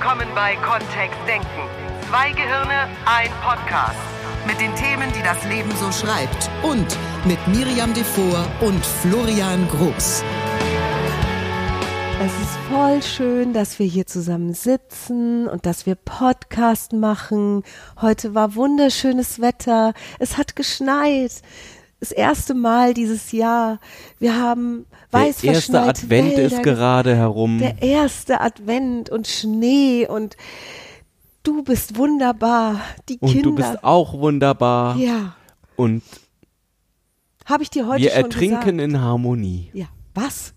willkommen bei Kontext Denken. Zwei Gehirne, ein Podcast. Mit den Themen, die das Leben so schreibt. Und mit Miriam Devor und Florian Groß. Es ist voll schön, dass wir hier zusammen sitzen und dass wir Podcast machen. Heute war wunderschönes Wetter. Es hat geschneit. Das erste Mal dieses Jahr. Wir haben weiß Der erste Advent Wälder. ist gerade herum. Der erste Advent und Schnee und du bist wunderbar. Die Und Kinder. du bist auch wunderbar. ja. Und Habe ich dir heute wir schon ertrinken gesagt? in Harmonie. Ja. Was?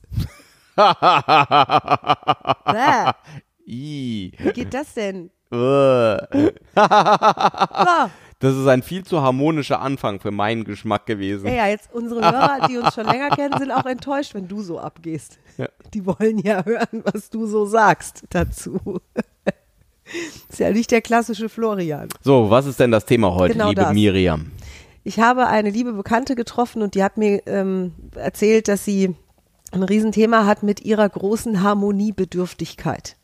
Wie geht das denn? Äh. So. Das ist ein viel zu harmonischer Anfang für meinen Geschmack gewesen. Ja, ja, jetzt unsere Hörer, die uns schon länger kennen, sind auch enttäuscht, wenn du so abgehst. Ja. Die wollen ja hören, was du so sagst dazu. Ist ja nicht der klassische Florian. So, was ist denn das Thema heute, Genau liebe das. Miriam? Ich habe eine liebe Bekannte getroffen und die hat mir ähm, erzählt, dass sie ein Riesenthema hat mit ihrer großen Harmoniebedürftigkeit.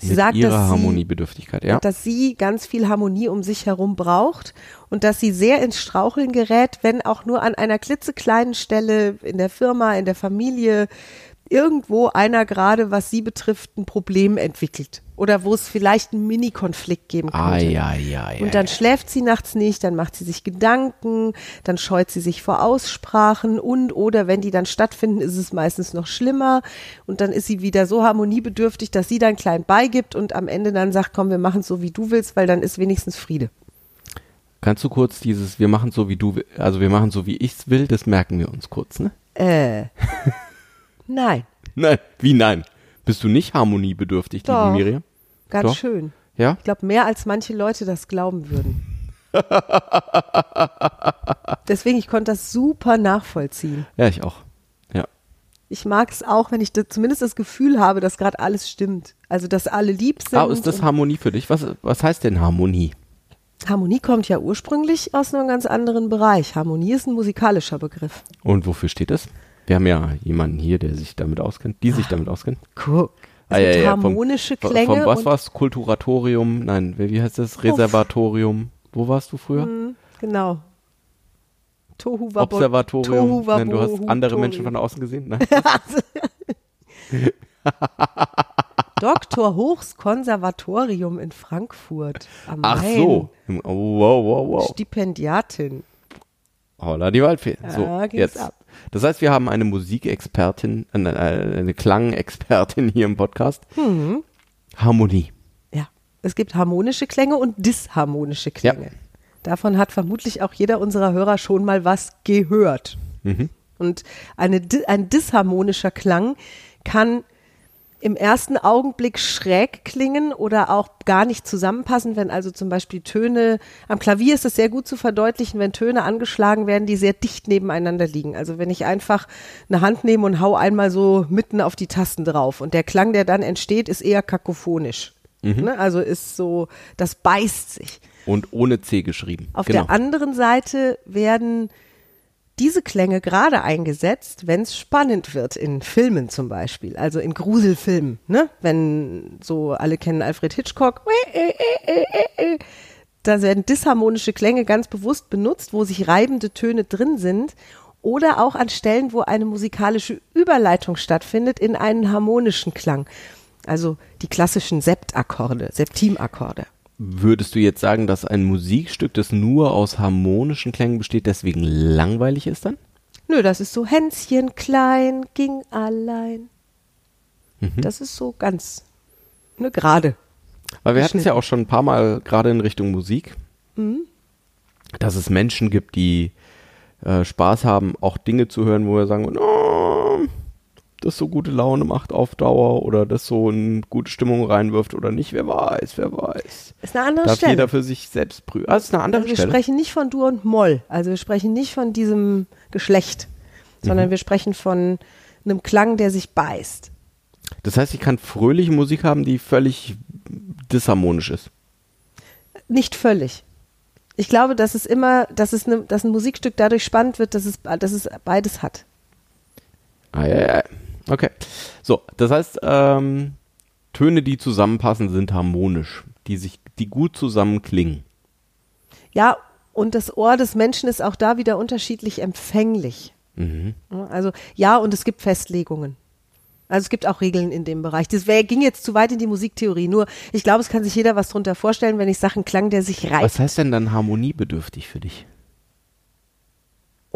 Sie sagt, ihrer dass Harmoniebedürftigkeit, ja? dass sie ganz viel Harmonie um sich herum braucht und dass sie sehr ins Straucheln gerät, wenn auch nur an einer klitzekleinen Stelle in der Firma, in der Familie irgendwo einer gerade, was sie betrifft, ein Problem entwickelt oder wo es vielleicht einen Mini-Konflikt geben könnte. Ai, ai, ai, Und dann schläft sie nachts nicht, dann macht sie sich Gedanken, dann scheut sie sich vor Aussprachen und oder wenn die dann stattfinden, ist es meistens noch schlimmer und dann ist sie wieder so harmoniebedürftig, dass sie dann klein beigibt und am Ende dann sagt, komm, wir machen es so, wie du willst, weil dann ist wenigstens Friede. Kannst du kurz dieses, wir machen so wie du, also wir machen so wie ich's will, das merken wir uns kurz, ne? Äh, nein, Nein, wie nein? Bist du nicht harmoniebedürftig, Doch. liebe Miriam? ganz Doch. schön. Ja? Ich glaube, mehr als manche Leute das glauben würden. Deswegen, ich konnte das super nachvollziehen. Ja, ich auch. Ja. Ich mag es auch, wenn ich da zumindest das Gefühl habe, dass gerade alles stimmt. Also, dass alle lieb sind. Ah, ist das Harmonie für dich? Was, was heißt denn Harmonie? Harmonie kommt ja ursprünglich aus einem ganz anderen Bereich. Harmonie ist ein musikalischer Begriff. Und wofür steht das? Wir haben ja jemanden hier, der sich damit auskennt, die sich damit auskennt. Guck. Es Ah, ja, ja, vom- harmonische Von- Klänge. Vom was war's? Kulturatorium? Nein, wie heißt das? Reservatorium. Wo warst du früher? Hm, Genau. Tohu Wabo- Observatorium. Tohu Nein, du hast andere. Menschen von außen gesehen? Nein. Dr. Hochs Konservatorium in Frankfurt am Ach Main. so. Oh, wow, wow, wow. Stipendiatin. Holla die Waldfee. So, Ja, geht's jetzt. ab. Das heißt, wir haben eine Musikexpertin, eine, eine Klangexpertin hier im Podcast. Mhm. Harmonie. Ja. Es gibt harmonische Klänge und disharmonische Klänge. Ja. Davon hat vermutlich auch jeder unserer Hörer schon mal was gehört. Mhm. Und eine, ein disharmonischer Klang kann im ersten Augenblick schräg klingen oder auch gar nicht zusammenpassen, wenn also zum Beispiel Töne, am Klavier ist es sehr gut zu verdeutlichen, wenn Töne angeschlagen werden, die sehr dicht nebeneinander liegen. Also wenn ich einfach eine Hand nehme und hau einmal so mitten auf die Tasten drauf und der Klang, der dann entsteht, ist eher kakophonisch. Ne? Also ist so, das beißt sich. Und ohne C geschrieben. Auf genau. der anderen Seite werden diese Klänge gerade eingesetzt, wenn es spannend wird, in Filmen zum Beispiel, also in Gruselfilmen, ne? Wenn so alle kennen Alfred Hitchcock, da werden disharmonische Klänge ganz bewusst benutzt, wo sich reibende Töne drin sind oder auch an Stellen, wo eine musikalische Überleitung stattfindet in einen harmonischen Klang. Also die klassischen Septakkorde, Septimakkorde. Würdest du jetzt sagen, dass ein Musikstück, das nur aus harmonischen Klängen besteht, deswegen langweilig ist dann? Nö, das ist so Hänschen klein, ging allein. Mhm. Das ist so ganz, ne, gerade. Weil wir hatten es ja auch schon ein paar Mal gerade in Richtung Musik, Mhm. dass es Menschen gibt, die äh, Spaß haben, auch Dinge zu hören, wo wir sagen, oh, das so gute Laune macht auf Dauer oder das so eine gute Stimmung reinwirft oder nicht, wer weiß, wer weiß. Ist eine andere Darf Stelle. jeder für sich selbst prüfen. Ah, ist eine andere also wir Stelle. sprechen nicht von Dur und Moll. Also wir sprechen nicht von diesem Geschlecht, sondern Mhm. wir sprechen von einem Klang, der sich beißt. Das heißt, ich kann fröhliche Musik haben, die völlig disharmonisch ist. Nicht völlig. Ich glaube, dass es immer, dass es ne, dass ein Musikstück dadurch spannend wird, dass es, dass es beides hat. Ah, ja, ja. Okay. So, das heißt, ähm, Töne, die zusammenpassen, sind harmonisch, die sich, die gut zusammen klingen. Ja, und das Ohr des Menschen ist auch da wieder unterschiedlich empfänglich. Mhm. Also ja, und es gibt Festlegungen. Also es gibt auch Regeln in dem Bereich. Das wär, ging jetzt zu weit in die Musiktheorie. Nur, ich glaube, es kann sich jeder was drunter vorstellen, wenn ich Sachen klang, der sich reibt. Was heißt denn dann harmoniebedürftig für dich?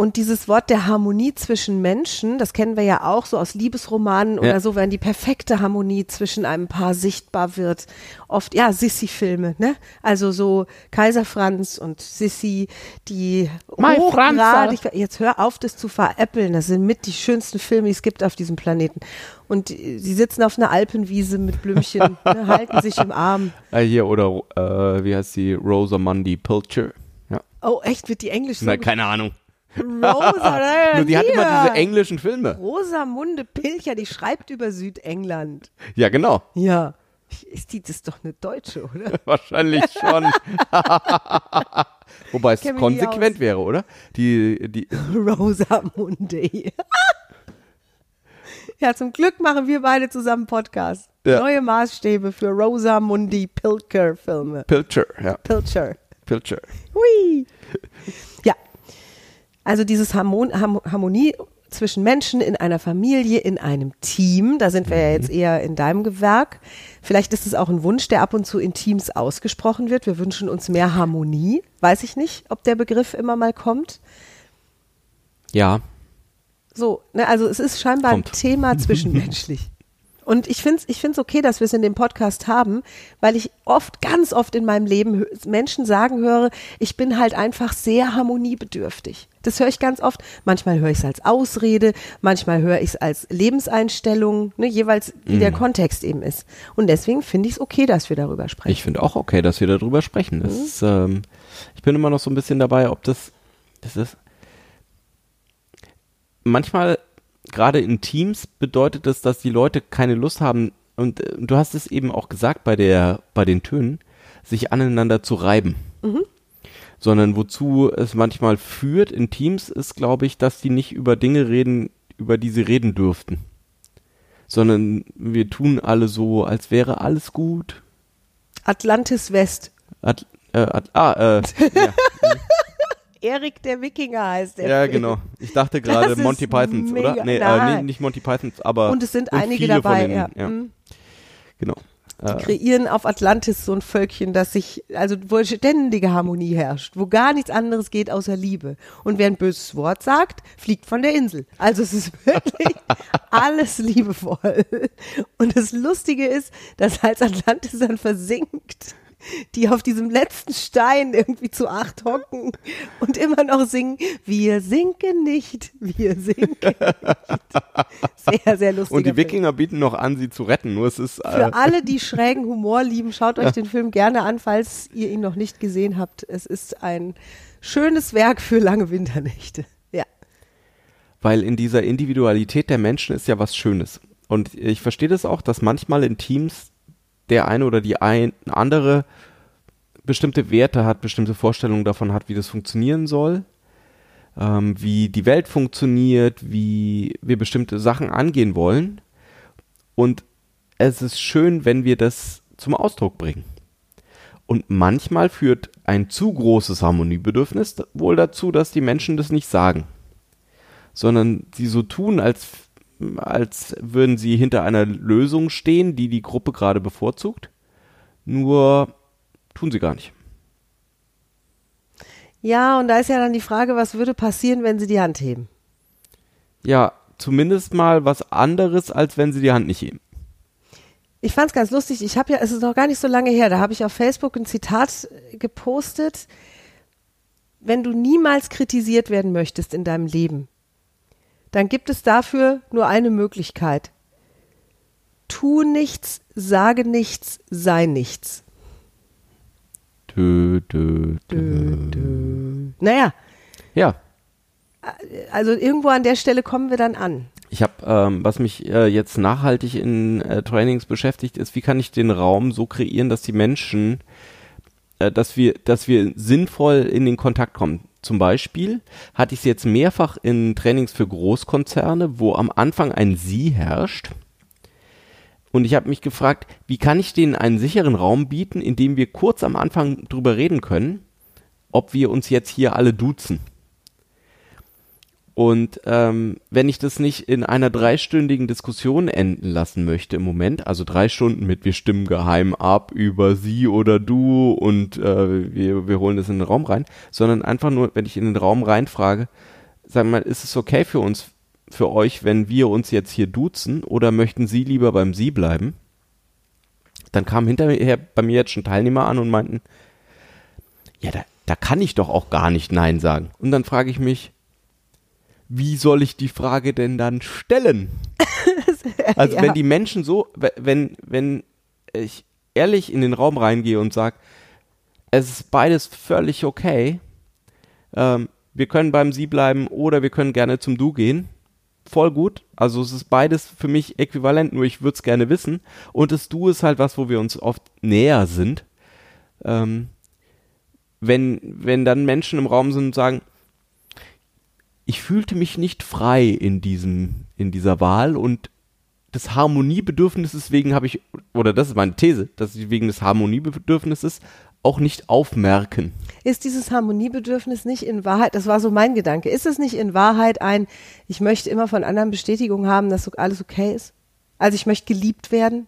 Und dieses Wort der Harmonie zwischen Menschen, das kennen wir ja auch so aus Liebesromanen Ja. oder so, wenn die perfekte Harmonie zwischen einem Paar sichtbar wird. Oft, ja, Sissi-Filme, ne? Also so Kaiser Franz und Sissi, die Mein hochgradig, jetzt hör auf, das zu veräppeln. Das sind mit die schönsten Filme, die es gibt auf diesem Planeten. Und sie sitzen auf einer Alpenwiese mit Blümchen, ne, halten sich im Arm. Ah, hier, oder äh, wie heißt sie? Rosamunde Pilcher. Ja. Oh, echt, wird die Englisch so? Na, keine Ahnung. Rosa, Nur die hat immer diese englischen Filme. Rosamunde Pilcher, die schreibt über Südengland. Ja, genau. Ja. Ist die das doch eine Deutsche, oder? Wahrscheinlich schon. Wobei es konsequent wäre, oder? Die, die, Rosamunde. ja, zum Glück machen wir beide zusammen Podcast. Ja. Neue Maßstäbe für Rosamundi Pilcher Filme. Pilcher, ja. Pilcher. Pilcher. Hui. Ja. Also dieses Harmon Harm Harmonie zwischen Menschen in einer Familie, in einem Team, da sind wir ja jetzt eher in deinem Gewerk. Vielleicht ist es auch ein Wunsch, der ab und zu in Teams ausgesprochen wird. Wir wünschen uns mehr Harmonie. Weiß ich nicht, ob der Begriff immer mal kommt. Ja, So, ne, also es ist scheinbar Kommt. ein Thema zwischenmenschlich. Und ich finde es ich find's okay, dass wir es in dem Podcast haben, weil ich oft, ganz oft in meinem Leben Menschen sagen höre, ich bin halt einfach sehr harmoniebedürftig. Das höre ich ganz oft. Manchmal höre ich es als Ausrede, manchmal höre ich es als Lebenseinstellung, ne, jeweils wie der Kontext eben ist. Und deswegen finde ich es okay, dass wir darüber sprechen. ich finde auch okay, dass wir darüber sprechen. Mhm. ist, ähm, ich bin immer noch so ein bisschen dabei, ob das, das ist, manchmal, gerade in Teams, bedeutet das, dass die Leute keine Lust haben, und äh, du hast es eben auch gesagt bei der, bei den Tönen, sich aneinander zu reiben. Sondern wozu es manchmal führt in Teams ist, glaube ich, dass die nicht über Dinge reden, über die sie reden dürften. Sondern wir tun alle so, als wäre alles gut. Atlantis West. At, äh, at, ah, äh, ja, Erik der Wikinger heißt der. ja, Film. genau. Ich dachte gerade Monty Pythons, mega- oder? Nee, äh, nein. nee, nicht Monty Pythons, aber Und es sind einige viele dabei, von den, ja. ja. Mhm. Genau. Äh, kreieren auf Atlantis so ein Völkchen, das sich, also wo ständige Harmonie herrscht, wo gar nichts anderes geht außer Liebe. Und wer ein böses Wort sagt, fliegt von der Insel. Also es ist wirklich alles liebevoll. Und das Lustige ist, dass als Atlantis dann versinkt, die auf diesem letzten Stein irgendwie zu acht hocken und immer noch singen, wir sinken nicht, wir sinken nicht. Sehr, sehr lustig. und die Wikinger bieten noch an, sie zu retten. Nur es ist äh, Für alle, die schrägen Humor lieben, schaut euch den Film gerne an, falls ihr ihn noch nicht gesehen habt. Es ist ein schönes Werk für lange Winternächte. Ja. weil in dieser Individualität der Menschen ist ja was Schönes. Und ich verstehe das auch, dass manchmal in Teams der eine oder die ein, andere bestimmte Werte hat, bestimmte Vorstellungen davon hat, wie das funktionieren soll, ähm, wie die Welt funktioniert, wie wir bestimmte Sachen angehen wollen. Und es ist schön, wenn wir das zum Ausdruck bringen. Und manchmal führt ein zu großes Harmoniebedürfnis wohl dazu, dass die Menschen das nicht sagen sondern sie so tun, als, als würden sie hinter einer Lösung stehen, die die Gruppe gerade bevorzugt. Nur tun sie gar nicht. Ja, und da ist ja dann die Frage, was würde passieren, wenn sie die Hand heben? Ja, zumindest mal was anderes, als wenn sie die Hand nicht heben. Ich fand es ganz lustig. Ich habe ja, es ist noch gar nicht so lange her, da habe ich auf Facebook ein Zitat äh, gepostet. Wenn du niemals kritisiert werden möchtest in deinem Leben, dann gibt es dafür nur eine Möglichkeit. Tu nichts, sage nichts, sei nichts. Dö, dö, dö. Naja, Ja, also irgendwo an der Stelle kommen wir dann an. ich habe, ähm, was mich äh, jetzt nachhaltig in äh, Trainings beschäftigt, ist, wie kann ich den Raum so kreieren, dass die Menschen, äh, dass wir, dass wir sinnvoll in den Kontakt kommen. Zum Beispiel hatte ich es jetzt mehrfach in Trainings für Großkonzerne, wo am Anfang ein Sie herrscht Und ich habe mich gefragt, wie kann ich denen einen sicheren Raum bieten, in dem wir kurz am Anfang drüber reden können, ob wir uns jetzt hier alle duzen. Und ähm, wenn ich das nicht in einer dreistündigen Diskussion enden lassen möchte im Moment, also drei Stunden mit wir stimmen geheim ab über sie oder du und äh, wir, wir holen das in den Raum rein, sondern einfach nur, wenn ich in den Raum reinfrage, sag mal, ist es okay für uns, für euch, wenn wir uns jetzt hier duzen oder möchten Sie lieber beim Sie bleiben? Dann kamen hinterher bei mir jetzt schon Teilnehmer an und meinten, ja, da, da kann ich doch auch gar nicht Nein sagen. Und dann frage ich mich, wie soll ich die Frage denn dann stellen? Also Ja. wenn die Menschen so, we- wenn, wenn ich ehrlich in den Raum reingehe und sage, es ist beides völlig okay, ähm, wir können beim Sie bleiben oder wir können gerne zum Du gehen, voll gut. Also es ist beides für mich äquivalent, nur ich würde es gerne wissen. Und das Du ist halt was, wo wir uns oft näher sind. Ähm, wenn, wenn dann Menschen im Raum sind und sagen, ich fühlte mich nicht frei in diesem, in dieser Wahl und des Harmoniebedürfnisses wegen habe ich, oder das ist meine These, dass sie wegen des Harmoniebedürfnisses auch nicht aufmerken. Ist dieses Harmoniebedürfnis nicht in Wahrheit, das war so mein Gedanke, ist es nicht in Wahrheit ein, ich möchte immer von anderen Bestätigung haben, dass alles okay ist? Also ich möchte geliebt werden.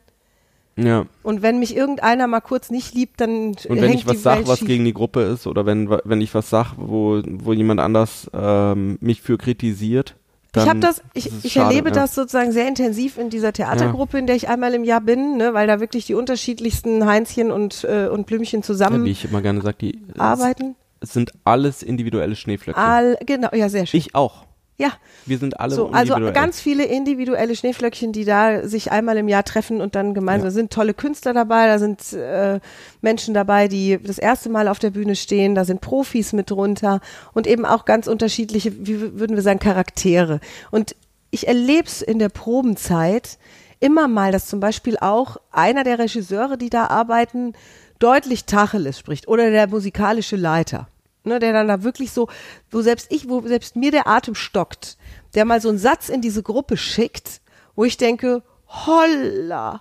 Ja. Und wenn mich irgendeiner mal kurz nicht liebt, dann Und wenn hängt ich was sage, was gegen die Gruppe ist, oder wenn, wenn ich was sage, wo, wo jemand anders ähm, mich für kritisiert, dann ich habe das, ich, ich schade, erlebe ja. das sozusagen sehr intensiv in dieser Theatergruppe, in der ich einmal im Jahr bin, ne, weil da wirklich die unterschiedlichsten Heinzchen und, äh, und Blümchen Ja, wie zusammen ich immer gerne sage, die arbeiten. Es, es sind alles individuelle Schneeflöckchen. All, genau, ja, sehr schön. ich auch. Ja, Wir sind alle so, also ganz viele individuelle Schneeflöckchen, die da sich einmal im Jahr treffen und dann gemeinsam Ja. Sind tolle Künstler dabei, da sind äh, Menschen dabei, die das erste Mal auf der Bühne stehen, da sind Profis mit drunter und eben auch ganz unterschiedliche, wie würden wir sagen, Charaktere. Und ich erlebe es in der Probenzeit immer mal, dass zum Beispiel auch einer der Regisseure, die da arbeiten, deutlich Tacheles spricht oder der musikalische Leiter. Ne, der dann da wirklich so, wo selbst ich, wo selbst mir der Atem stockt, der mal so einen Satz in diese Gruppe schickt, wo ich denke, holla,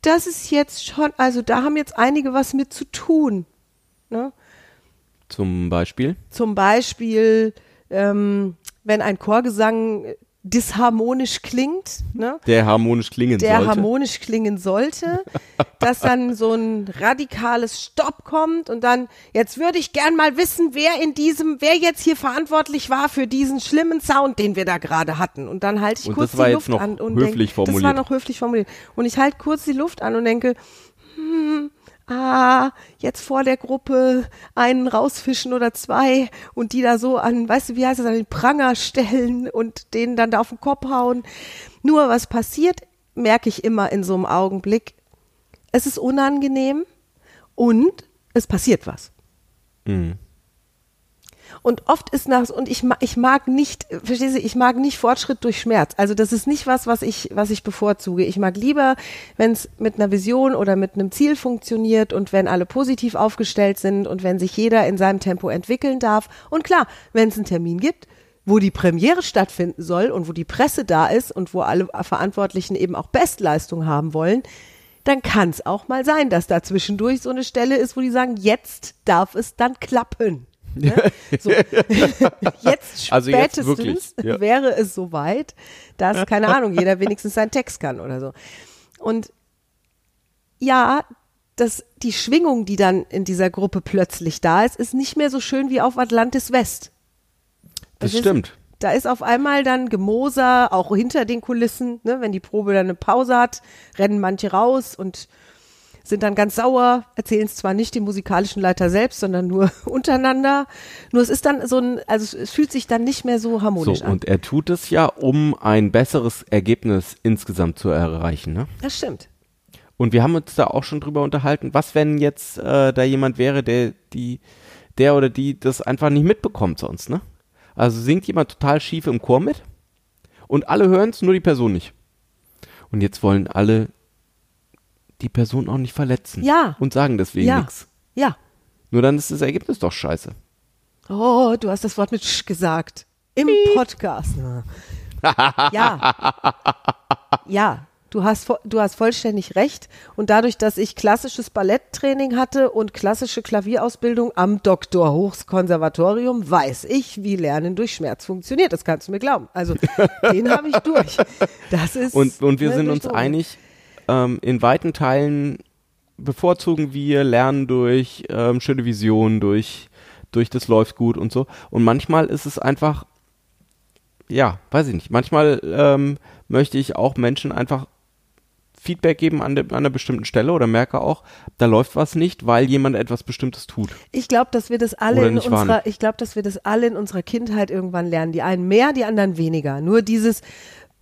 das ist jetzt schon, also da haben jetzt einige was mit zu tun. Ne? Zum Beispiel. Zum Beispiel, ähm, wenn ein Chorgesang disharmonisch klingt, ne? Der harmonisch klingen der sollte. harmonisch klingen sollte, dass dann so ein radikales Stopp kommt und dann, jetzt würde ich gern mal wissen, wer in diesem, wer jetzt hier verantwortlich war für diesen schlimmen Sound, den wir da gerade hatten. Und dann halte ich Und kurz die Luft an und höflich denk, Das war formuliert. noch höflich formuliert. Und ich halte kurz die Luft an und denke, hm, ah, jetzt vor der Gruppe einen rausfischen oder zwei und die da so an, weißt du, wie heißt das, an den Pranger stellen und denen dann da auf den Kopf hauen. Nur was passiert, merke ich immer in so einem Augenblick. Es ist unangenehm und es passiert was. Mhm. Und oft ist nach und ich mag, ich mag nicht, verstehst du, ich mag nicht Fortschritt durch Schmerz. Also das ist nicht was, was ich was ich bevorzuge. Ich mag lieber, wenn es mit einer Vision oder mit einem Ziel funktioniert und wenn alle positiv aufgestellt sind und wenn sich jeder in seinem Tempo entwickeln darf. Und klar, wenn es einen Termin gibt, wo die Premiere stattfinden soll und wo die Presse da ist und wo alle Verantwortlichen eben auch Bestleistung haben wollen, dann kann es auch mal sein, dass da zwischendurch so eine Stelle ist, wo die sagen, jetzt darf es dann klappen. Ne? So. jetzt Also jetzt spätestens wirklich, ja. wäre es soweit, dass, keine Ahnung, jeder wenigstens seinen Text kann oder so. Und ja, das, die Schwingung, die dann in dieser Gruppe plötzlich da ist, ist nicht mehr so schön wie auf Atlantis West. Das ist- stimmt. Da ist auf einmal dann Gemoser, auch hinter den Kulissen, ne, wenn die Probe dann eine Pause hat, rennen manche raus und sind dann ganz sauer, erzählen es zwar nicht dem musikalischen Leiter selbst, sondern nur untereinander. Nur es ist dann so ein, also es, fühlt sich dann nicht mehr so harmonisch So, an. und er tut es ja, um ein besseres Ergebnis insgesamt zu erreichen. Ne? Das stimmt. Und wir haben uns da auch schon drüber unterhalten, was wenn jetzt äh, da jemand wäre, der die, der oder die das einfach nicht mitbekommt sonst, ne? Also singt jemand total schief im Chor mit und alle hören es, nur die Person nicht. Und jetzt wollen alle die Person auch nicht verletzen. Ja. Und sagen deswegen Ja. nichts. Ja. Nur dann ist das Ergebnis doch scheiße. Oh, du hast das Wort mit Sch gesagt. Im Podcast. Ja. Ja. du hast, du hast vollständig recht. Und dadurch, dass ich klassisches Balletttraining hatte und klassische Klavierausbildung am Dr. Hochs Konservatorium, weiß ich, wie Lernen durch Schmerz funktioniert. Das kannst du mir glauben. Also, den habe ich durch. Das ist. Und, und wir sind uns einig, ähm, in weiten Teilen bevorzugen wir Lernen durch ähm, schöne Visionen, durch, durch das läuft gut und so. Und manchmal ist es einfach, ja, weiß ich nicht, manchmal ähm, möchte ich auch Menschen einfach Feedback geben an, de, an einer bestimmten Stelle oder merke auch, da läuft was nicht, weil jemand etwas Bestimmtes tut. Ich glaube, dass wir das alle Oder in unserer, wahrnehmen. ich glaube, dass wir das alle in unserer Kindheit irgendwann lernen. Die einen mehr, die anderen weniger. Nur dieses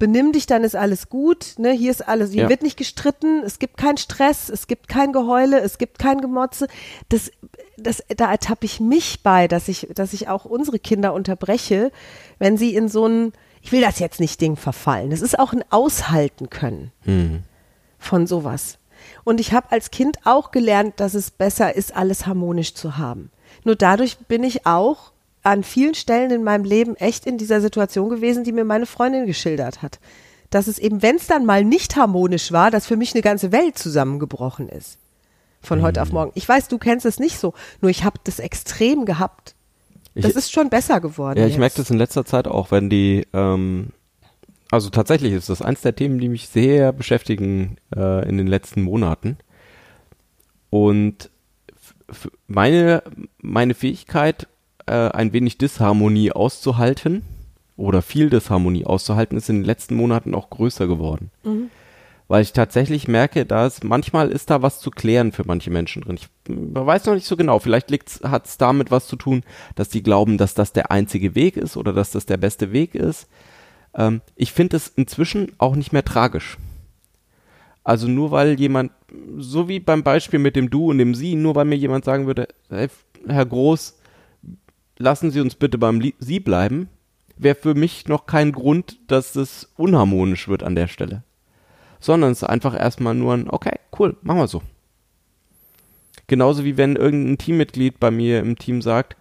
benimm dich, dann ist alles gut. Ne, hier ist alles, hier Ja. wird nicht gestritten. Es gibt keinen Stress, es gibt kein Geheule, es gibt kein Gemotze. Das, das, da ertappe ich mich bei, dass ich, dass ich auch unsere Kinder unterbreche, wenn sie in so ein, ich will das jetzt nicht Ding verfallen. Das ist auch ein Aushalten können von sowas. Und ich habe als Kind auch gelernt, dass es besser ist, alles harmonisch zu haben. Nur dadurch bin ich auch an vielen Stellen in meinem Leben echt in dieser Situation gewesen, die mir meine Freundin geschildert hat. Dass es eben, wenn es dann mal nicht harmonisch war, dass für mich eine ganze Welt zusammengebrochen ist. Von heute auf morgen. Ich weiß, du kennst es nicht so, nur ich habe das extrem gehabt. Ich- Das ist schon besser geworden. Ja, ich jetzt. merke das in letzter Zeit auch, wenn die, ähm, also tatsächlich ist das eins der Themen, die mich sehr beschäftigen äh, in den letzten Monaten. Und meine, meine Fähigkeit, äh, ein wenig Disharmonie auszuhalten oder viel Disharmonie auszuhalten, ist in den letzten Monaten auch größer geworden. Weil ich tatsächlich merke, dass manchmal ist da was zu klären für manche Menschen drin. Ich weiß noch nicht so genau. Vielleicht hat es damit was zu tun, dass die glauben, dass das der einzige Weg ist oder dass das der beste Weg ist. Ähm, ich finde es inzwischen auch nicht mehr tragisch. Also nur weil jemand, so wie beim Beispiel mit dem Du und dem Sie, nur weil mir jemand sagen würde, hey, Herr Groß, lassen Sie uns bitte beim Sie bleiben, wäre für mich noch kein Grund, dass es unharmonisch wird an der Stelle. Sondern es ist einfach erstmal nur ein, okay, cool, machen wir so. Genauso wie wenn irgendein Teammitglied bei mir im Team sagt,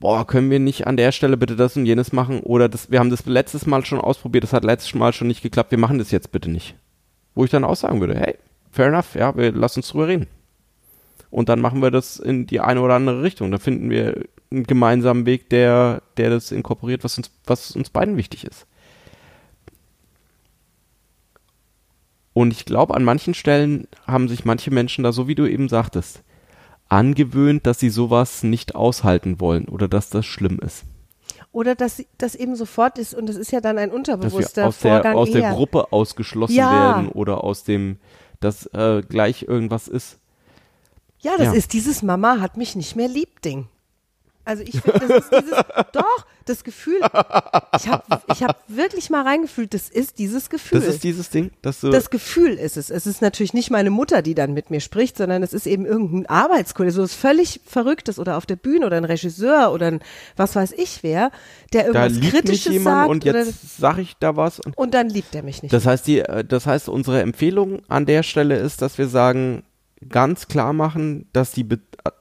boah, können wir nicht an der Stelle bitte das und jenes machen oder das, wir haben das letztes Mal schon ausprobiert, das hat letztes Mal schon nicht geklappt, wir machen das jetzt bitte nicht. Wo ich dann auch sagen würde, hey, fair enough, ja, wir lassen uns drüber reden. Und dann machen wir das in die eine oder andere Richtung. Da finden wir einen gemeinsamen Weg, der, der das inkorporiert, was uns, was uns beiden wichtig ist. Und ich glaube, an manchen Stellen haben sich manche Menschen da, so wie du eben sagtest, angewöhnt, dass sie sowas nicht aushalten wollen oder dass das schlimm ist. Oder dass das eben sofort ist und das ist ja dann ein Dass unterbewusster wir aus, der, Vorgang aus der eher. Gruppe ausgeschlossen Ja. werden oder aus dem, dass äh, gleich irgendwas ist. Ja, das Ja. ist dieses Mama hat mich nicht mehr lieb Ding. Also ich finde, das ist dieses, doch, das Gefühl, ich habe ich hab wirklich mal reingefühlt, das ist dieses Gefühl. Das ist dieses Ding, dass du. das Gefühl ist es. Es ist natürlich nicht meine Mutter, die dann mit mir spricht, sondern es ist eben irgendein Arbeitskollege, so was völlig Verrücktes oder auf der Bühne oder ein Regisseur oder ein was weiß ich wer, der da irgendwas liebt mich Kritisches jemand sagt und jetzt sage ich da was. Und und dann liebt er mich nicht. das heißt, die, äh, das heißt, unsere Empfehlung an der Stelle ist, dass wir sagen, ganz klar machen, dass die,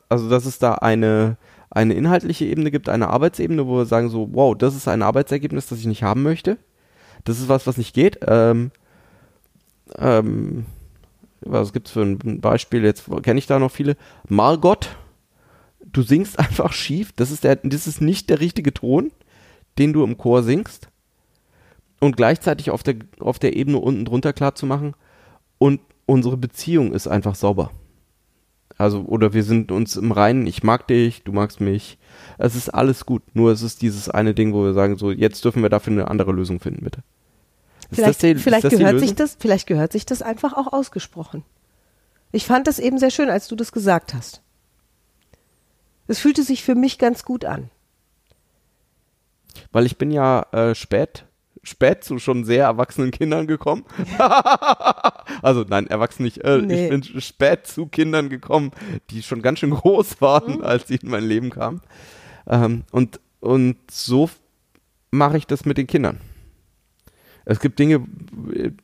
also dass es da eine eine inhaltliche Ebene gibt, eine Arbeitsebene, wo wir sagen so, wow, das ist ein Arbeitsergebnis, das ich nicht haben möchte. Das ist was, was nicht geht. Ähm, ähm, was gibt's für ein Beispiel? Jetzt kenne ich da noch viele. Margot, du singst einfach schief. Das ist der, das ist nicht der richtige Ton, den du im Chor singst. Und gleichzeitig auf der, auf der Ebene unten drunter klar zu machen. Und unsere Beziehung ist einfach sauber. Also, oder wir sind uns im Reinen, ich mag dich, du magst mich. Es ist alles gut. Nur es ist dieses eine Ding, wo wir sagen, so, jetzt dürfen wir dafür eine andere Lösung finden, bitte. Ist Vielleicht, die, vielleicht, gehört sich das, vielleicht gehört sich das einfach auch ausgesprochen. Ich fand das eben sehr schön, als du das gesagt hast. Es fühlte sich für mich ganz gut an. Weil ich bin ja äh, spät, spät zu schon sehr erwachsenen Kindern gekommen. also nein, erwachsen nicht. Äh, Nee. Ich bin spät zu Kindern gekommen, die schon ganz schön groß waren, Mhm. als sie in mein Leben kamen. Ähm, und, und so mache ich das mit den Kindern. Es gibt Dinge,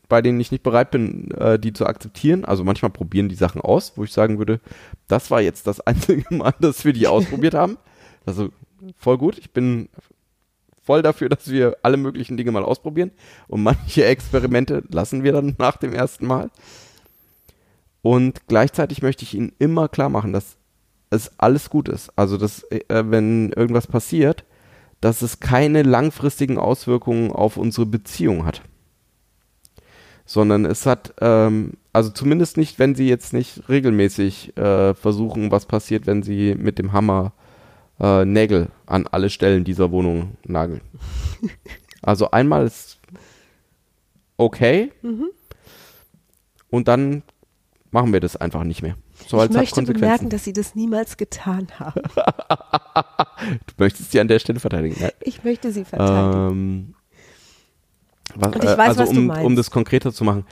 bei denen ich nicht bereit bin, äh, die zu akzeptieren. Also manchmal probieren die Sachen aus, wo ich sagen würde, das war jetzt das einzige Mal, dass wir die ausprobiert haben. Also voll gut. Ich bin voll dafür, dass wir alle möglichen Dinge mal ausprobieren. Und manche Experimente lassen wir dann nach dem ersten Mal. Und gleichzeitig möchte ich Ihnen immer klar machen, dass es alles gut ist. Also, dass, äh, wenn irgendwas passiert, dass es keine langfristigen Auswirkungen auf unsere Beziehung hat. Sondern es hat, ähm, also zumindest nicht, wenn Sie jetzt nicht regelmäßig äh, versuchen, was passiert, wenn Sie mit dem Hammer äh, Nägel an alle Stellen dieser Wohnung nageln. Also einmal ist okay und dann machen wir das einfach nicht mehr. So ich möchte bemerken, dass Sie das niemals getan haben. du möchtest sie an der Stelle verteidigen. Ne? Ich möchte Sie verteidigen. Ähm, was, Und ich weiß, also was du um, meinst. um das konkreter zu machen.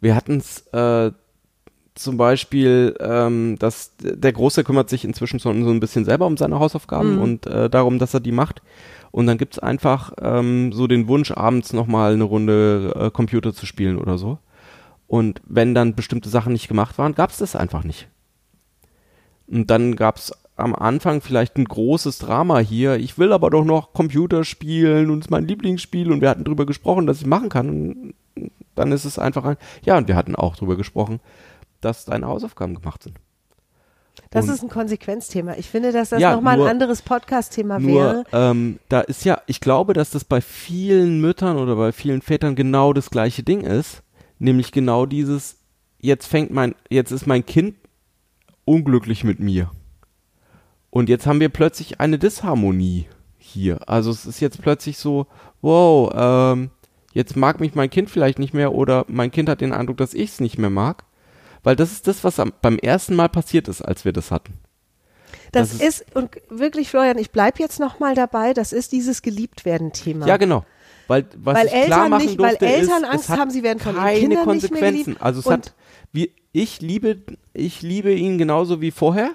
Wir hatten es äh, zum Beispiel, ähm, dass der Große kümmert sich inzwischen so, so ein bisschen selber um seine Hausaufgaben Mhm. und äh, darum, dass er die macht. Und dann gibt's einfach ähm, so den Wunsch, abends nochmal eine Runde äh, Computer zu spielen oder so. Und wenn dann bestimmte Sachen nicht gemacht waren, gab's das einfach nicht. Und dann gab's am Anfang vielleicht ein großes Drama hier. Ich will aber doch noch Computer spielen und es ist mein Lieblingsspiel und wir hatten drüber gesprochen, dass ich machen kann. Und dann ist es einfach ein, ja, und wir hatten auch drüber gesprochen, dass deine Hausaufgaben gemacht sind. Das und- ist ein Konsequenzthema. Ich finde, dass das Ja, nochmal ein anderes Podcast-Thema wäre. ähm, da ist ja, ich glaube, dass das bei vielen Müttern oder bei vielen Vätern genau das gleiche Ding ist. Nämlich genau dieses, jetzt fängt mein, jetzt ist mein Kind unglücklich mit mir. Und jetzt haben wir plötzlich eine Disharmonie hier. Also es ist jetzt plötzlich so, wow, ähm, jetzt mag mich mein Kind vielleicht nicht mehr oder mein Kind hat den Eindruck, dass ich es nicht mehr mag. Weil das ist das, was am, beim ersten Mal passiert ist, als wir das hatten. Das, das ist, und wirklich, Florian, ich bleibe jetzt nochmal dabei, das ist dieses Geliebtwerden-Thema. Ja, genau. Weil, was Weil ich Eltern klar machen nicht- weil Eltern ist, Angst haben, sie werden von ihren keine Kindern nicht mehr Konsequenzen. geliebt. Also es Und- hat, wie, ich liebe, ich liebe ihn genauso wie vorher.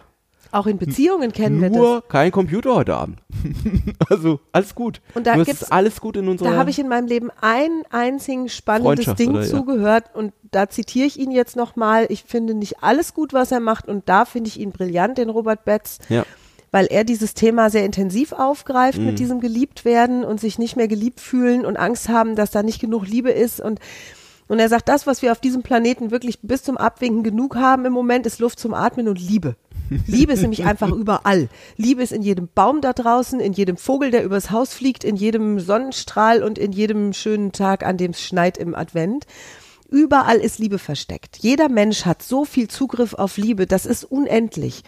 Auch in Beziehungen kennen wir das. Nur kein Computer heute Abend. also alles gut. Und da Nur es alles gut in unserer. Da habe ich in meinem Leben ein einzigen spannendes Ding oder? Ja. zugehört und da zitiere ich ihn jetzt nochmal. Ich finde nicht alles gut, was er macht und da finde ich ihn brillant, den Robert Betz, ja. weil er dieses Thema sehr intensiv aufgreift Mhm. mit diesem Geliebtwerden und sich nicht mehr geliebt fühlen und Angst haben, dass da nicht genug Liebe ist und und er sagt, das, was wir auf diesem Planeten wirklich bis zum Abwinken genug haben im Moment, ist Luft zum Atmen und Liebe. Liebe ist nämlich einfach überall. Liebe ist in jedem Baum da draußen, in jedem Vogel, der übers Haus fliegt, in jedem Sonnenstrahl und in jedem schönen Tag, an dem es schneit im Advent. Überall ist Liebe versteckt. Jeder Mensch hat so viel Zugriff auf Liebe, das ist unendlich.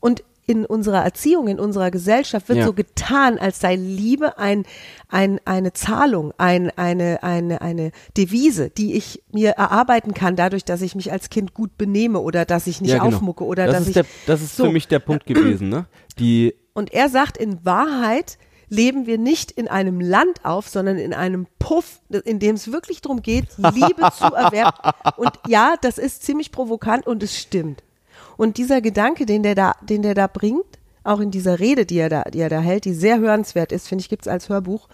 Und in unserer Erziehung, in unserer Gesellschaft wird Ja. so getan, als sei Liebe ein, ein, eine Zahlung, ein, eine, eine, eine Devise, die ich mir erarbeiten kann, dadurch, dass ich mich als Kind gut benehme oder dass ich nicht ja, genau. aufmucke oder das dass ist ich. Der, das ist so. für mich der Punkt gewesen, ne? Die, Und er sagt, in Wahrheit leben wir nicht in einem Land auf, sondern in einem Puff, in dem es wirklich darum geht, Liebe zu erwerben. Und ja, das ist ziemlich provokant und es stimmt. Und dieser Gedanke, den der da, den der da bringt, auch in dieser Rede, die er da, die er da hält, die sehr hörenswert ist, finde ich, gibt's als Hörbuch.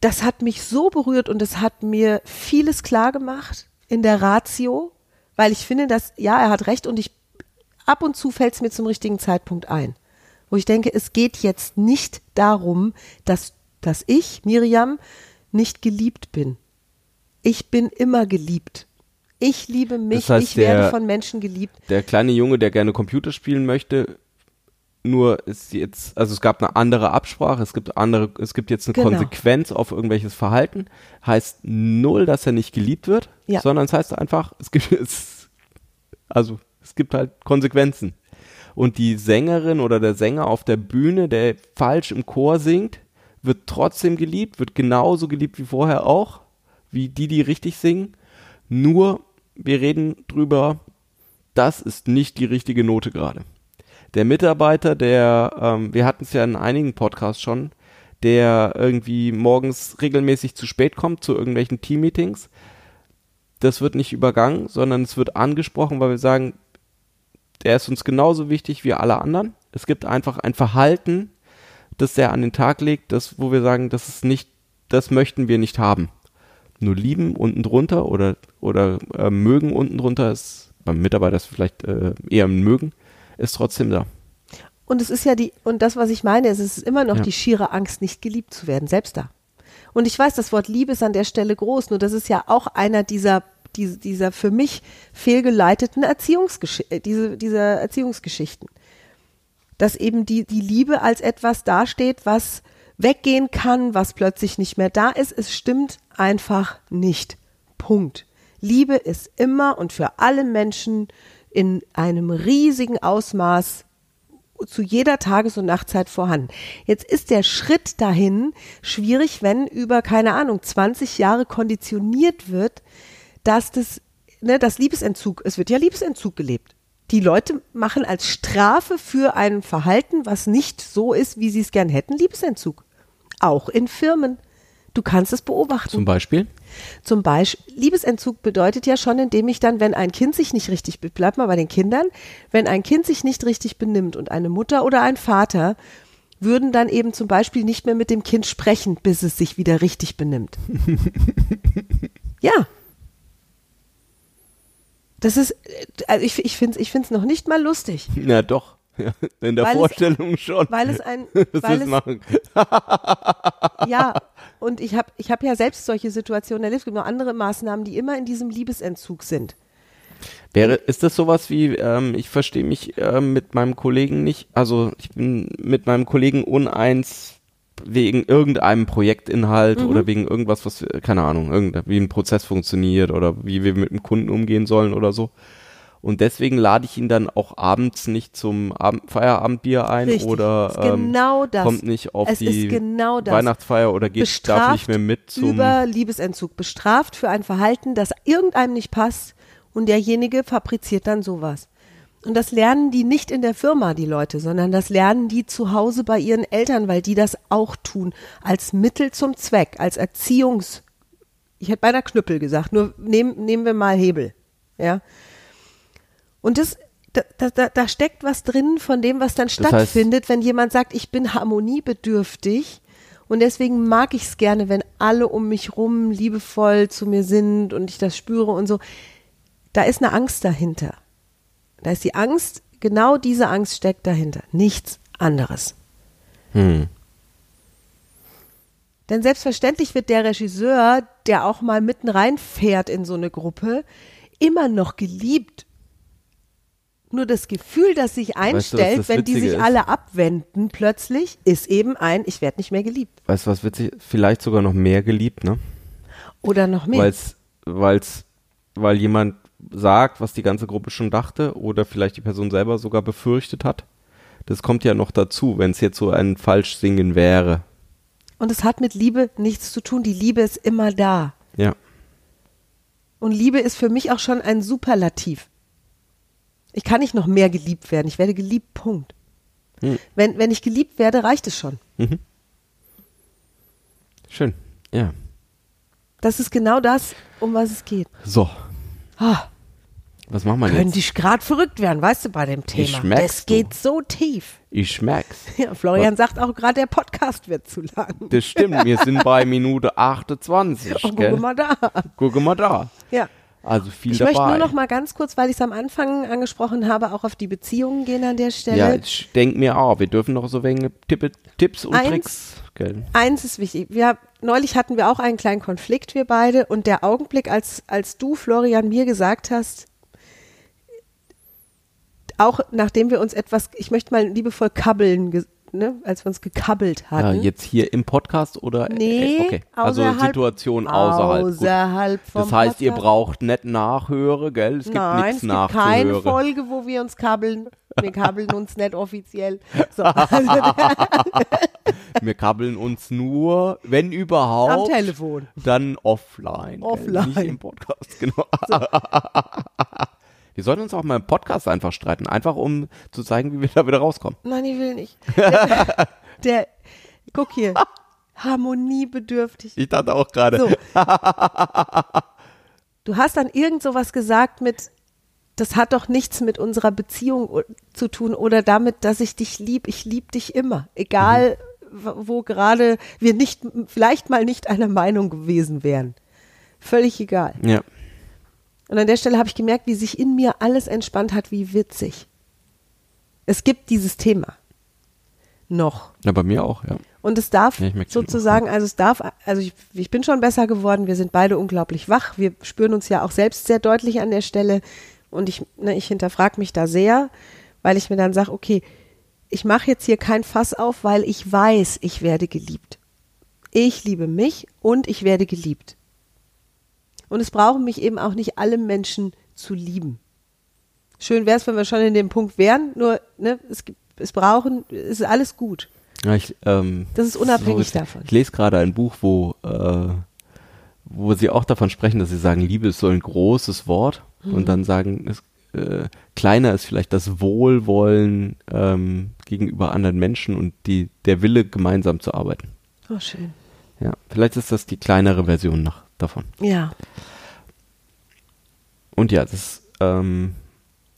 Das hat mich so berührt und es hat mir vieles klar gemacht in der Ratio, weil ich finde, dass, ja, er hat recht und ich, ab und zu fällt es mir zum richtigen Zeitpunkt ein. Wo ich denke, es geht jetzt nicht darum, dass, dass ich, Miriam, nicht geliebt bin. Ich bin immer geliebt. Ich liebe mich, Das heißt, ich werde der- von Menschen geliebt. der kleine Junge, der gerne Computer spielen möchte, nur ist jetzt, also es gab eine andere Absprache, es gibt andere, es gibt jetzt eine Genau. Konsequenz auf irgendwelches Verhalten, heißt null, dass er nicht geliebt wird, Ja. sondern es heißt einfach, es gibt, es, also es gibt halt Konsequenzen. Und die Sängerin oder der Sänger auf der Bühne, der falsch im Chor singt, wird trotzdem geliebt, wird genauso geliebt wie vorher auch, wie die, die richtig singen. Nur, wir reden drüber, das ist nicht die richtige Note gerade. Der Mitarbeiter, der, ähm, wir hatten es ja in einigen Podcasts schon, der irgendwie morgens regelmäßig zu spät kommt zu irgendwelchen Teammeetings, das wird nicht übergangen, sondern es wird angesprochen, weil wir sagen, der ist uns genauso wichtig wie alle anderen. Es gibt einfach ein Verhalten, das der an den Tag legt, das, wo wir sagen, das ist nicht, das möchten wir nicht haben. Nur lieben unten drunter oder, oder äh, mögen unten drunter ist, beim Mitarbeiter ist vielleicht äh, eher ein mögen, ist trotzdem da. Und es ist ja die, und das, was ich meine, ist, es ist immer noch Ja. die schiere Angst, nicht geliebt zu werden, selbst da. Und ich weiß, das Wort Liebe ist an der Stelle groß, nur das ist ja auch einer dieser, diese, dieser für mich fehlgeleiteten Erziehungsgesch äh, diese, dieser Erziehungsgeschichten. Dass eben die, die Liebe als etwas dasteht, was weggehen kann, was plötzlich nicht mehr da ist. Es stimmt einfach nicht. Punkt. Liebe ist immer und für alle Menschen in einem riesigen Ausmaß zu jeder Tages- und Nachtzeit vorhanden. Jetzt ist der Schritt dahin schwierig, wenn über, keine Ahnung, 20 Jahre konditioniert wird, dass das, ne, das Liebesentzug, es wird ja Liebesentzug gelebt. Die Leute machen als Strafe für ein Verhalten, was nicht so ist, wie sie es gern hätten, Liebesentzug. Auch in Firmen. Du kannst es beobachten. Zum Beispiel? Zum Beispiel, Liebesentzug bedeutet ja schon, indem ich dann, wenn ein Kind sich nicht richtig, bleib mal bei den Kindern, wenn ein Kind sich nicht richtig benimmt und eine Mutter oder ein Vater würden dann eben zum Beispiel nicht mehr mit dem Kind sprechen, bis es sich wieder richtig benimmt. ja. Das ist, äh, also ich, ich finde es ich find's noch nicht mal lustig, Ja, doch. Ja, in der Weil es- Vorstellung schon. weil es ein, das weil es, machen. ja, und ich habe ich hab ja selbst solche Situationen erlebt. Es gibt noch andere Maßnahmen, die immer in diesem Liebesentzug sind. Wäre, ist das sowas wie, ähm, ich verstehe mich ähm, mit meinem Kollegen nicht, also ich bin mit meinem Kollegen uneins wegen irgendeinem Projektinhalt Mhm. oder wegen irgendwas, was, keine Ahnung, irgend, wie ein Prozess funktioniert oder wie wir mit dem Kunden umgehen sollen oder so. Und deswegen lade ich ihn dann auch abends nicht zum Abend, Feierabendbier ein Richtig. oder Ist genau kommt nicht auf Es die genau. Weihnachtsfeier oder geht, darf bestraft nicht mehr mit zum über Liebesentzug, bestraft für ein Verhalten, das irgendeinem nicht passt und derjenige fabriziert dann sowas. Und das lernen die nicht in der Firma, die Leute, sondern das lernen die zu Hause bei ihren Eltern, weil die das auch tun, als Mittel zum Zweck, als Erziehungs, ich hätte beinahe Knüppel gesagt, nur nehmen, nehmen wir mal Hebel, ja. Und das, da, da, da, steckt was drin von dem, was dann heißt- stattfindet, wenn jemand sagt, ich bin harmoniebedürftig und deswegen mag ich es gerne, wenn alle um mich rum liebevoll zu mir sind und ich das spüre und so. Da ist eine Angst dahinter. Da ist die Angst, genau diese Angst steckt dahinter. Nichts anderes. hm. Denn selbstverständlich wird der Regisseur, der auch mal mitten reinfährt in so eine Gruppe, immer noch geliebt. Nur das Gefühl, das sich du, was einstellt, das wenn die sich ist? alle abwenden, plötzlich, ist eben ein, ich werde nicht mehr geliebt. Weißt du, was witzig, vielleicht sogar noch mehr geliebt, ne? Oder noch mehr. Weil's, weil's, weil jemand sagt, was die ganze Gruppe schon dachte oder vielleicht die Person selber sogar befürchtet hat. Das kommt ja noch dazu, wenn es jetzt so ein Falschsingen wäre. Und es hat mit Liebe nichts zu tun. Die Liebe ist immer da. Ja. Und Liebe ist für mich auch schon ein Superlativ. Ich kann nicht noch mehr geliebt werden. Ich werde geliebt, Punkt. Hm. Wenn, wenn ich geliebt werde, reicht es schon. Schön. Ja. Das ist genau das, um was es geht. So. Ah, Was machen wir könnte jetzt? ich gerade verrückt werden, weißt du, bei dem Thema. merk's, Das geht so tief. Ich schmeck's. Ja, Florian sagt auch gerade, der Podcast wird zu lang. Das stimmt, wir sind bei Minute 28. Oh, guck mal da. Gucke mal da. Ja. Also viel Ich dabei. möchte nur noch mal ganz kurz, weil ich es am Anfang angesprochen habe, auch auf die Beziehungen gehen an der Stelle. ja, ich denke mir auch, wir dürfen noch so wenig Tippe, Tipps und Eins- Tricks. Gell? Eins ist wichtig. Wir, neulich hatten wir auch einen kleinen Konflikt, wir beide, und der Augenblick, als, als du, Florian, mir gesagt hast, auch nachdem wir uns etwas, ich möchte mal liebevoll kabbeln, ne, als wir uns gekabbelt Ja, hatten. jetzt hier im Podcast oder? Nee, äh, okay. Also Situation außerhalb. Außerhalb vom Das heißt, ihr Podcast. braucht nicht Nachhöre, gell? Es gibt Nein, nichts es gibt keine. Folge, wo wir uns kabbeln. Wir kabbeln uns nicht offiziell. So, Wir kabbeln uns nur, wenn überhaupt, am Telefon. dann offline. gell? Offline. Nicht im Podcast, genau. Wir sollten uns auch mal im Podcast einfach streiten, einfach um zu zeigen, wie wir da wieder rauskommen. Nein, ich will nicht. Der, der guck hier, harmoniebedürftig. Ich dachte auch gerade, So. Du hast dann irgend sowas gesagt mit, das hat doch nichts mit unserer Beziehung zu tun oder damit, dass ich dich lieb. Ich lieb dich immer, egal Mhm. wo gerade wir nicht, vielleicht mal nicht einer Meinung gewesen wären. Völlig egal. ja. Und an der Stelle habe ich gemerkt, wie sich in mir alles entspannt hat, wie witzig. Es gibt dieses Thema. Noch. Ja, bei mir auch, ja. Und es darf Ja, sozusagen, also es darf, also ich, ich bin schon besser geworden, wir sind beide unglaublich wach, wir spüren uns ja auch selbst sehr deutlich an der Stelle und ich, ne, ich hinterfrage mich da sehr, weil ich mir dann sage, okay, ich mache jetzt hier kein Fass auf, weil ich weiß, ich werde geliebt. Ich liebe mich und ich werde geliebt. Und es brauchen mich eben auch nicht alle Menschen zu lieben. Schön wäre es, wenn wir schon in dem Punkt wären, nur ne, es, gibt- es brauchen, es ist alles gut. Ja, ich, ähm, Das ist unabhängig so, davon. Ich lese gerade ein Buch, wo, äh, wo sie auch davon sprechen, dass sie sagen, Liebe ist so ein großes Wort Mhm. und dann sagen, es, äh, kleiner ist vielleicht das Wohlwollen ähm, gegenüber anderen Menschen und die, der Wille, gemeinsam zu arbeiten. Oh, schön. Ja, vielleicht ist das die kleinere Version nach, davon. Ja. Und ja, das, ähm,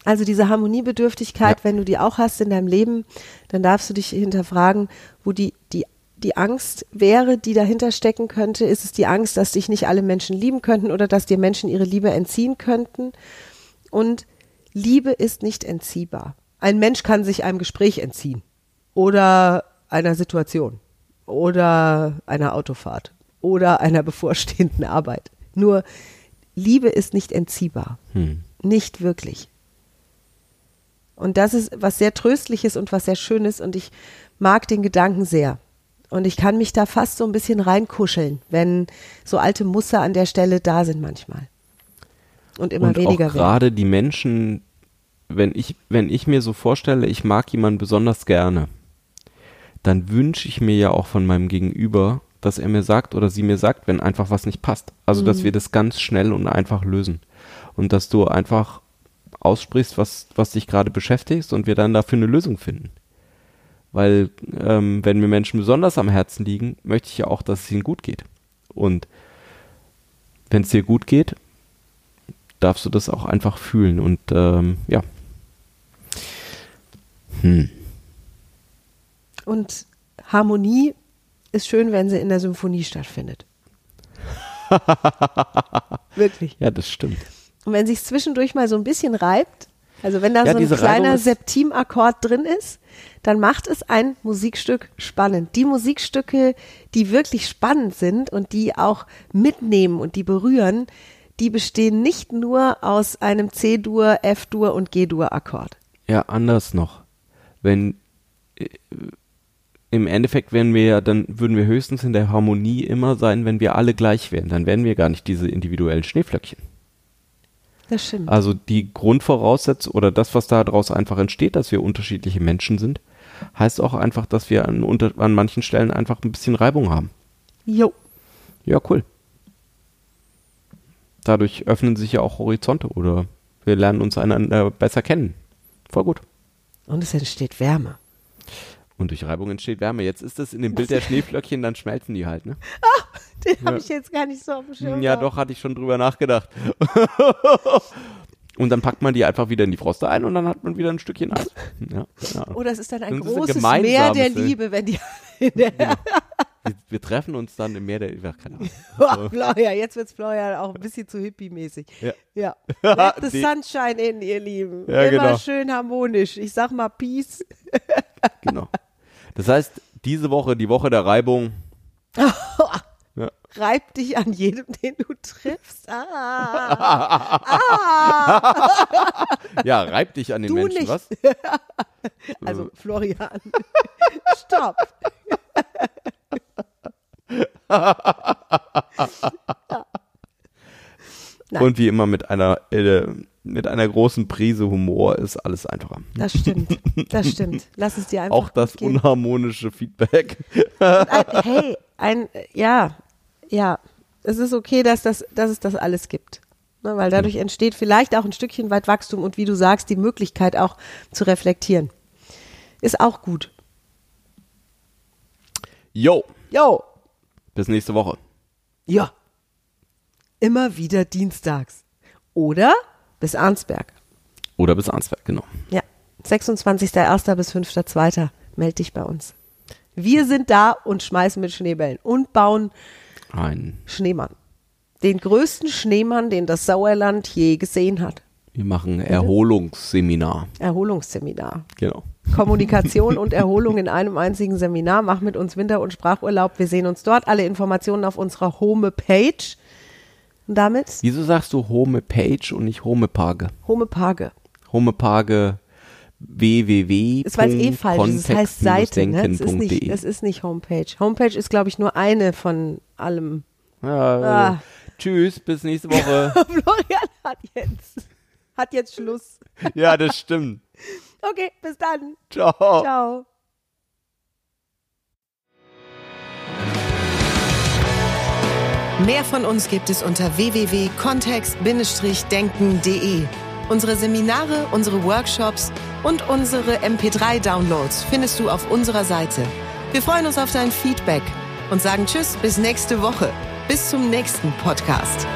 Also diese Harmoniebedürftigkeit, Ja. wenn du die auch hast in deinem Leben, dann darfst du dich hinterfragen, wo die, die, die Angst wäre, die dahinter stecken könnte. Ist es die Angst, dass dich nicht alle Menschen lieben könnten oder dass dir Menschen ihre Liebe entziehen könnten? Und Liebe ist nicht entziehbar. Ein Mensch kann sich einem Gespräch entziehen oder einer Situation oder einer Autofahrt oder einer bevorstehenden Arbeit. Nur Liebe ist nicht entziehbar. hm. Nicht wirklich. Und das ist was sehr Tröstliches und was sehr Schönes und ich mag den Gedanken sehr. Und ich kann mich da fast so ein bisschen reinkuscheln, wenn so alte Muster an der Stelle da sind manchmal. Und immer und weniger auch gerade die Menschen, wenn ich, wenn ich mir so vorstelle, ich mag jemanden besonders gerne, dann wünsche ich mir ja auch von meinem Gegenüber, dass er mir sagt oder sie mir sagt, wenn einfach was nicht passt. Also, dass Mhm. wir das ganz schnell und einfach lösen. Und dass du einfach aussprichst, was, was dich gerade beschäftigt und wir dann dafür eine Lösung finden. Weil, ähm, wenn mir Menschen besonders am Herzen liegen, möchte ich ja auch, dass es ihnen gut geht. Und wenn es dir gut geht, darfst du das auch einfach fühlen. Und ähm, ja. Hm. Und Harmonie ist schön, wenn sie in der Symphonie stattfindet. Wirklich. Ja, das stimmt. Und wenn sich zwischendurch mal so ein bisschen reibt, also wenn da Ja, so ein kleiner Septimakkord drin ist, dann macht es ein Musikstück spannend. Die Musikstücke, die wirklich spannend sind und die auch mitnehmen und die berühren, die bestehen nicht nur aus einem C-Dur, F-Dur und G-Dur-Akkord. Ja, anders noch. Wenn äh, im Endeffekt wären wir ja, dann würden wir höchstens in der Harmonie immer sein, wenn wir alle gleich wären. Dann wären wir gar nicht diese individuellen Schneeflöckchen. Das stimmt. Also die Grundvoraussetzung oder das, was daraus einfach entsteht, dass wir unterschiedliche Menschen sind, heißt auch einfach, dass wir an, unter, an manchen Stellen einfach ein bisschen Reibung haben. Jo. Ja, cool. Dadurch öffnen sich ja auch Horizonte oder wir lernen uns einander besser kennen. Voll gut. Und es entsteht Wärme. Und durch Reibung entsteht Wärme. Jetzt ist das in dem Bild der Schneeflöckchen, dann schmelzen die halt, ne? Den Ja. habe ich jetzt gar nicht so auf dem Schirm. Ja, doch, hatte ich schon drüber nachgedacht. und dann packt man die einfach wieder in die Froste ein und dann hat man wieder ein Stückchen Eis. Ja, ja. Oder es ist dann ein ist ein großes Meer der Liebe, wenn die in der Wir, wir treffen uns dann im Meer der, ja, keine Ahnung. Oh, Florian, jetzt wird's Florian auch ein bisschen zu hippie-mäßig. Ja. Ja. Let the sunshine in, ihr Lieben. Ja, Immer genau. schön harmonisch. Ich sag mal Peace. Genau. Das heißt, diese Woche, die Woche der Reibung, ja. Reib dich an jedem, den du triffst. Ah. ah. ja, reib dich an den Du Menschen, nicht. was? Also Florian. Stopp. Ja. Und wie immer mit einer, äh, mit einer großen Prise Humor ist alles einfacher. Das stimmt. Das stimmt. Lass es dir einfach Auch das gehen. unharmonische Feedback. ein, hey, ein, ja, ja, es ist okay, dass, das, dass es das alles gibt. Ne, weil dadurch entsteht vielleicht auch ein Stückchen weit Wachstum und wie du sagst, die Möglichkeit auch zu reflektieren. Ist auch gut. Yo, Jo, bis nächste Woche. ja. Immer wieder dienstags. Oder bis Arnsberg. Oder bis Arnsberg, genau. Ja, 26.01. bis 5.02. Meld dich bei uns. Wir sind da und schmeißen mit Schneebällen und bauen Ein, Schneemann. Den größten Schneemann, den das Sauerland je gesehen hat. Wir machen Erholungsseminar. Erholungsseminar. Genau. Kommunikation und Erholung in einem einzigen Seminar. Mach mit uns Winter- und Sprachurlaub. Wir sehen uns dort. Alle Informationen auf unserer Homepage. Und damit Wieso sagst du Homepage und nicht Homepage? Homepage. Homepage www. Das war eh falsch. Das heißt Seite. Ne? Das, ist nicht, das ist nicht Homepage. Homepage ist, glaube ich, nur eine von allem. Ja, Ah. Tschüss, bis nächste Woche. Florian hat jetzt, hat jetzt Schluss. ja, das stimmt. Okay, bis dann. Ciao. Ciao. Mehr von uns gibt es unter www.kontext-denken.de. Unsere Seminare, unsere Workshops und unsere MP3-Downloads findest du auf unserer Seite. Wir freuen uns auf dein Feedback und sagen Tschüss bis nächste Woche. Bis zum nächsten Podcast.